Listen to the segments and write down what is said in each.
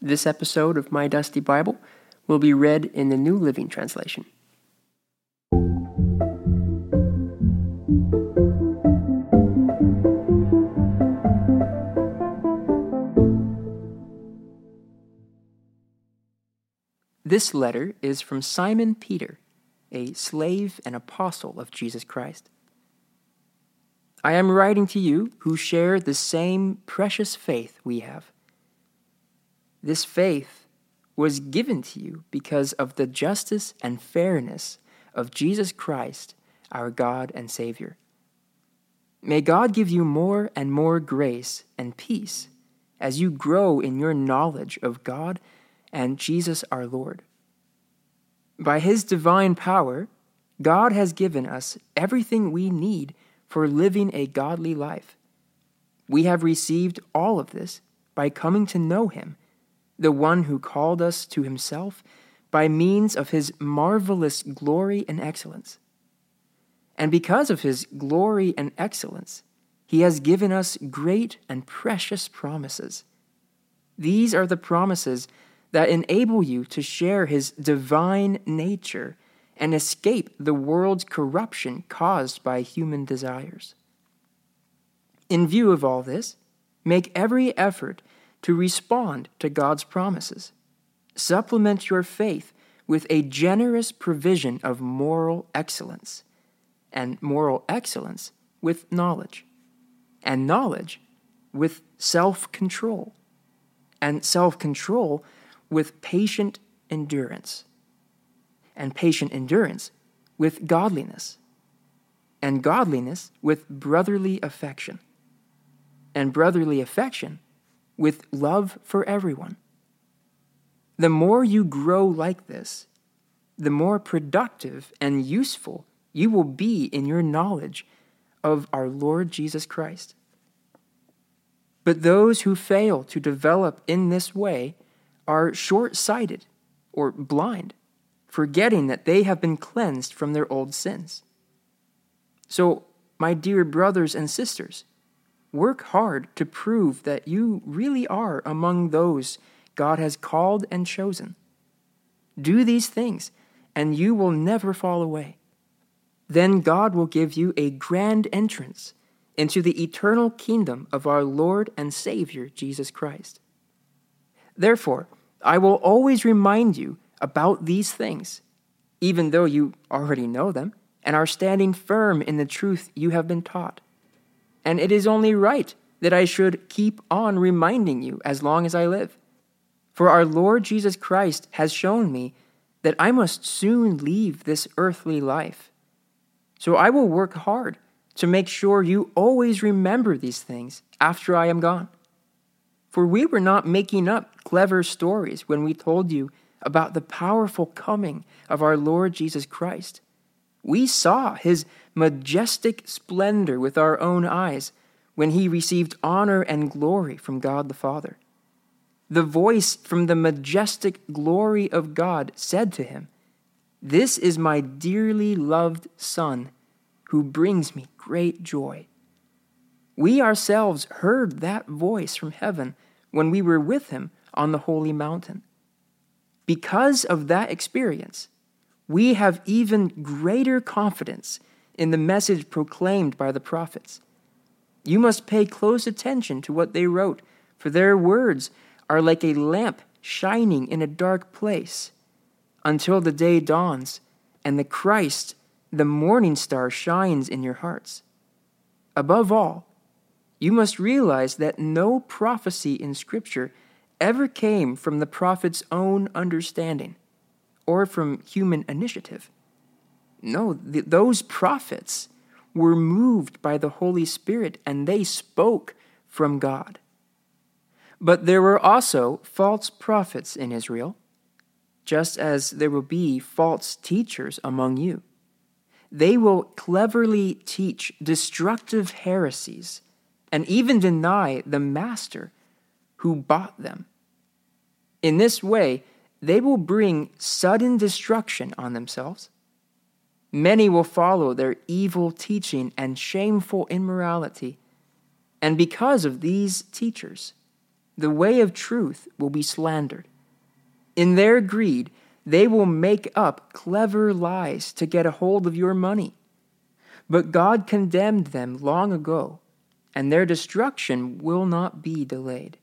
This episode of My Dusty Bible will be read in the New Living Translation. This letter is from Simon Peter, a slave and apostle of Jesus Christ. I am writing to you who share the same precious faith we have. This faith was given to you because of the justice and fairness of Jesus Christ, our God and Savior. May God give you more and more grace and peace as you grow in your knowledge of God and Jesus our Lord. By His divine power, God has given us everything we need for living a godly life. We have received all of this by coming to know Him, the one who called us to Himself by means of His marvelous glory and excellence. And because of His glory and excellence, He has given us great and precious promises. These are the promises that enable you to share His divine nature and escape the world's corruption caused by human desires. In view of all this, make every effort to respond to God's promises. Supplement your faith with a generous provision of moral excellence, and moral excellence with knowledge, and knowledge with self control, and self control with patient endurance and patient endurance with godliness, and godliness with brotherly affection, and brotherly affection with love for everyone. The more you grow like this, the more productive and useful you will be in your knowledge of our Lord Jesus Christ. But those who fail to develop in this way are short sighted or blind forgetting that they have been cleansed from their old sins. So, my dear brothers and sisters, work hard to prove that you really are among those God has called and chosen. Do these things, and you will never fall away. Then God will give you a grand entrance into the eternal kingdom of our Lord and Savior Jesus Christ. Therefore, I will always remind you about these things, even though you already know them and are standing firm in the truth you have been taught. And it is only right that I should keep on reminding you as long as I live. For our Lord Jesus Christ has shown me that I must soon leave this earthly life. So I will work hard to make sure you always remember these things after I am gone. For we were not making up clever stories when we told you about the powerful coming of our Lord Jesus Christ. We saw his majestic splendor with our own eyes when he received honor and glory from God the Father. The voice from the majestic glory of God said to him, This is my dearly loved Son, who brings me great joy. We ourselves heard that voice from heaven when we were with him on the holy mountain. Because of that experience, we have even greater confidence in the message proclaimed by the prophets. You must pay close attention to what they wrote, for their words are like a lamp shining in a dark place until the day dawns and the Christ, the morning star, shines in your hearts. Above all, you must realize that no prophecy in Scripture ever came from the prophet's own understanding or from human initiative. No, th- those prophets were moved by the Holy Spirit and they spoke from God. But there were also false prophets in Israel, just as there will be false teachers among you. They will cleverly teach destructive heresies and even deny the master who bought them. In this way, they will bring sudden destruction on themselves. Many will follow their evil teaching and shameful immorality. And because of these teachers, the way of truth will be slandered. In their greed, they will make up clever lies to get a hold of your money. But God condemned them long ago, and their destruction will not be delayed.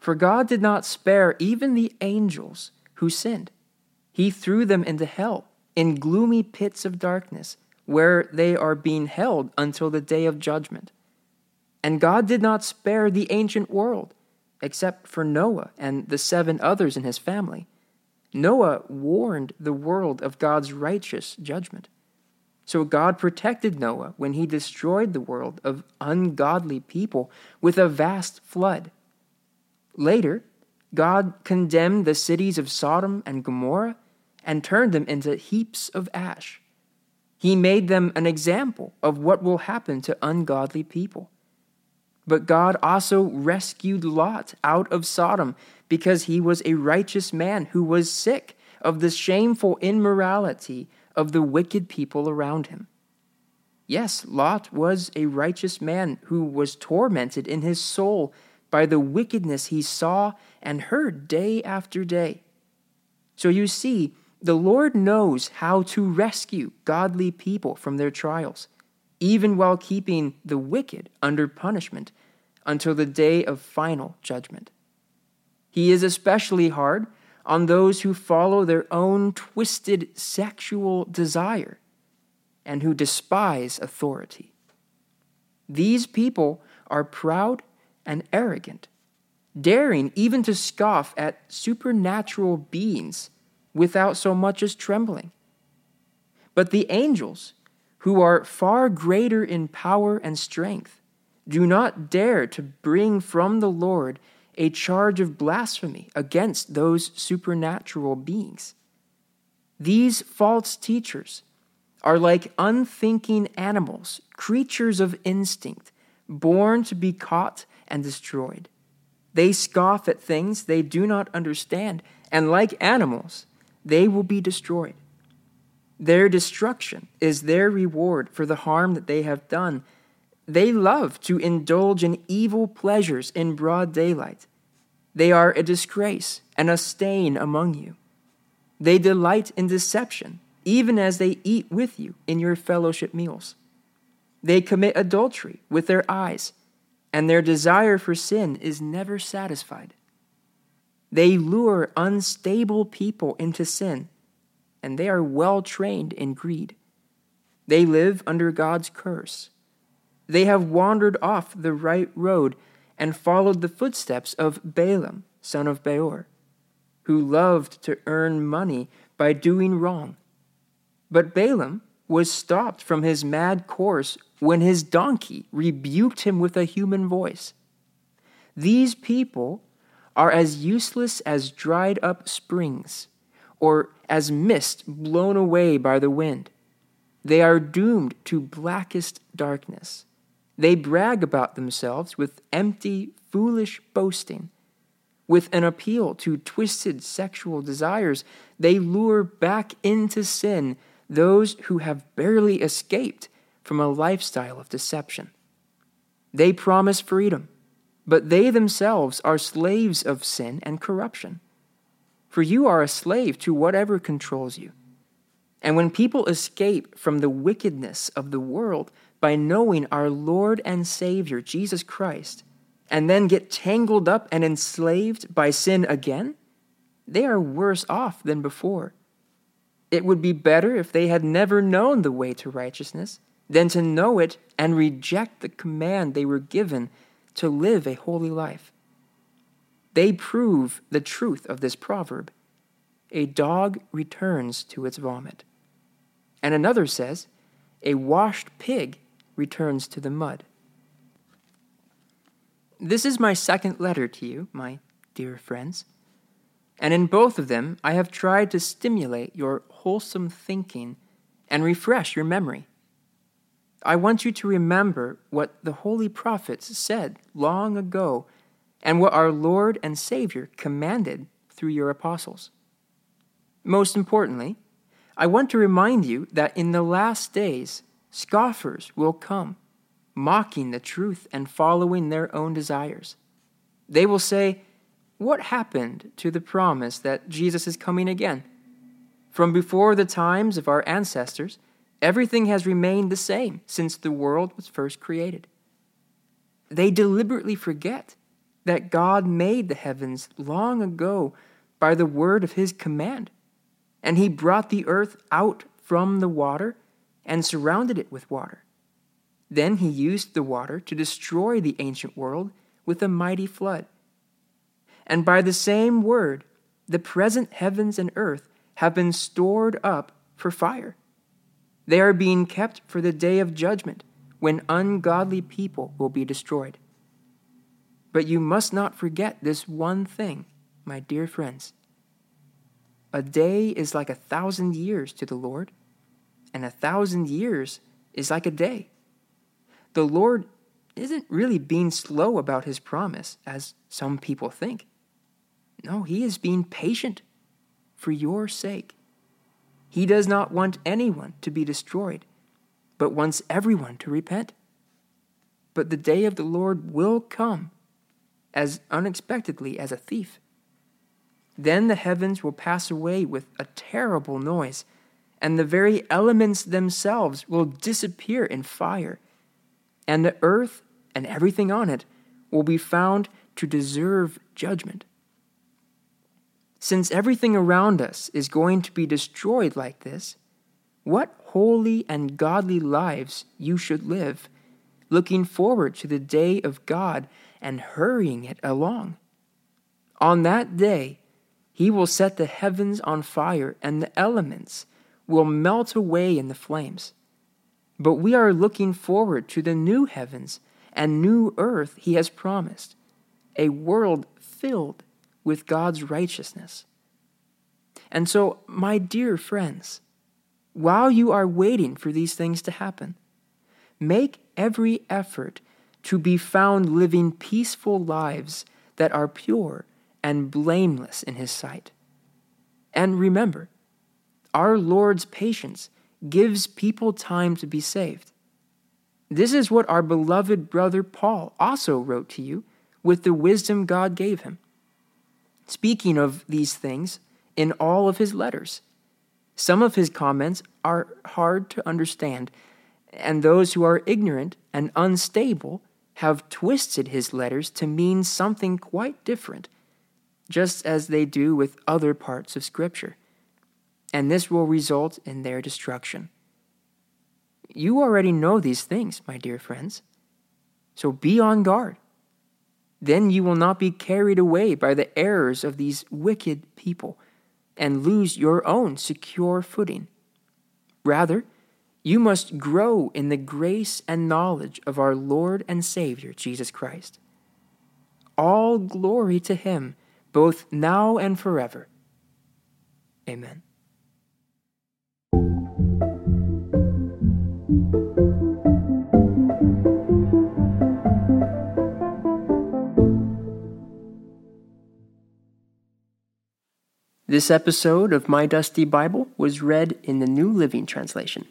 For God did not spare even the angels who sinned. He threw them into hell, in gloomy pits of darkness, where they are being held until the day of judgment. And God did not spare the ancient world, except for Noah and the seven others in his family. Noah warned the world of God's righteous judgment. So God protected Noah when he destroyed the world of ungodly people with a vast flood. Later, God condemned the cities of Sodom and Gomorrah and turned them into heaps of ash. He made them an example of what will happen to ungodly people. But God also rescued Lot out of Sodom because he was a righteous man who was sick of the shameful immorality of the wicked people around him. Yes, Lot was a righteous man who was tormented in his soul by the wickedness he saw and heard day after day. So you see, the Lord knows how to rescue godly people from their trials, even while keeping the wicked under punishment until the day of final judgment. He is especially hard on those who follow their own twisted sexual desire and who despise authority. These people are proud and arrogant, daring even to scoff at supernatural beings without so much as trembling. But the angels, who are far greater in power and strength, do not dare to bring from the Lord a charge of blasphemy against those supernatural beings. These false teachers are like unthinking animals, creatures of instinct, born to be caught and destroyed. They scoff at things they do not understand, and like animals, they will be destroyed. Their destruction is their reward for the harm that they have done. They love to indulge in evil pleasures in broad daylight. They are a disgrace and a stain among you. They delight in deception, even as they eat with you in your fellowship meals. They commit adultery with their eyes, and their desire for sin is never satisfied. They lure unstable people into sin, and they are well trained in greed. They live under God's curse. They have wandered off the right road and followed the footsteps of Balaam, son of Beor, who loved to earn money by doing wrong. But Balaam was stopped from his mad course when his donkey rebuked him with a human voice. These people are as useless as dried up springs, or as mist blown away by the wind. They are doomed to blackest darkness. They brag about themselves with empty, foolish boasting. With an appeal to twisted sexual desires, they lure back into sin those who have barely escaped from a lifestyle of deception. They promise freedom but they themselves are slaves of sin and corruption. For you are a slave to whatever controls you. And when people escape from the wickedness of the world by knowing our Lord and Savior, Jesus Christ, and then get tangled up and enslaved by sin again, they are worse off than before. It would be better if they had never known the way to righteousness than to know it and reject the command they were given to live a holy life. They prove the truth of this proverb a dog returns to its vomit. And another says, a washed pig returns to the mud. This is my second letter to you, my dear friends, and in both of them I have tried to stimulate your wholesome thinking and refresh your memory. I want you to remember what the holy prophets said long ago and what our Lord and Savior commanded through your apostles. Most importantly, I want to remind you that in the last days, scoffers will come, mocking the truth and following their own desires. They will say, What happened to the promise that Jesus is coming again? From before the times of our ancestors, everything has remained the same since the world was first created. They deliberately forget that God made the heavens long ago by the word of his command, and he brought the earth out from the water and surrounded it with water. Then he used the water to destroy the ancient world with a mighty flood. And by the same word, the present heavens and earth have been stored up for fire. They are being kept for the day of judgment, when ungodly people will be destroyed. But you must not forget this one thing, my dear friends. A day is like a thousand years to the Lord, and a thousand years is like a day. The Lord isn't really being slow about his promise, as some people think. No, he is being patient for your sake. He does not want anyone to be destroyed, but wants everyone to repent. But the day of the Lord will come as unexpectedly as a thief. Then the heavens will pass away with a terrible noise, and the very elements themselves will disappear in fire, and the earth and everything on it will be found to deserve judgment. Since everything around us is going to be destroyed like this, what holy and godly lives you should live, looking forward to the day of God and hurrying it along. On that day, he will set the heavens on fire, and the elements will melt away in the flames. But we are looking forward to the new heavens and new earth he has promised, a world filled with God's righteousness. And so, my dear friends, while you are waiting for these things to happen, make every effort to be found living peaceful lives that are pure and blameless in His sight. And remember, our Lord's patience gives people time to be saved. This is what our beloved brother Paul also wrote to you with the wisdom God gave him. Speaking of these things in all of his letters, some of his comments are hard to understand, and those who are ignorant and unstable have twisted his letters to mean something quite different, just as they do with other parts of Scripture. And this will result in their destruction. You already know these things, my dear friends. So be on guard. Then you will not be carried away by the errors of these wicked people and lose your own secure footing. Rather, you must grow in the grace and knowledge of our Lord and Savior, Jesus Christ. All glory to Him, both now and forever. Amen. This episode of My Dusty Bible was read in the New Living Translation.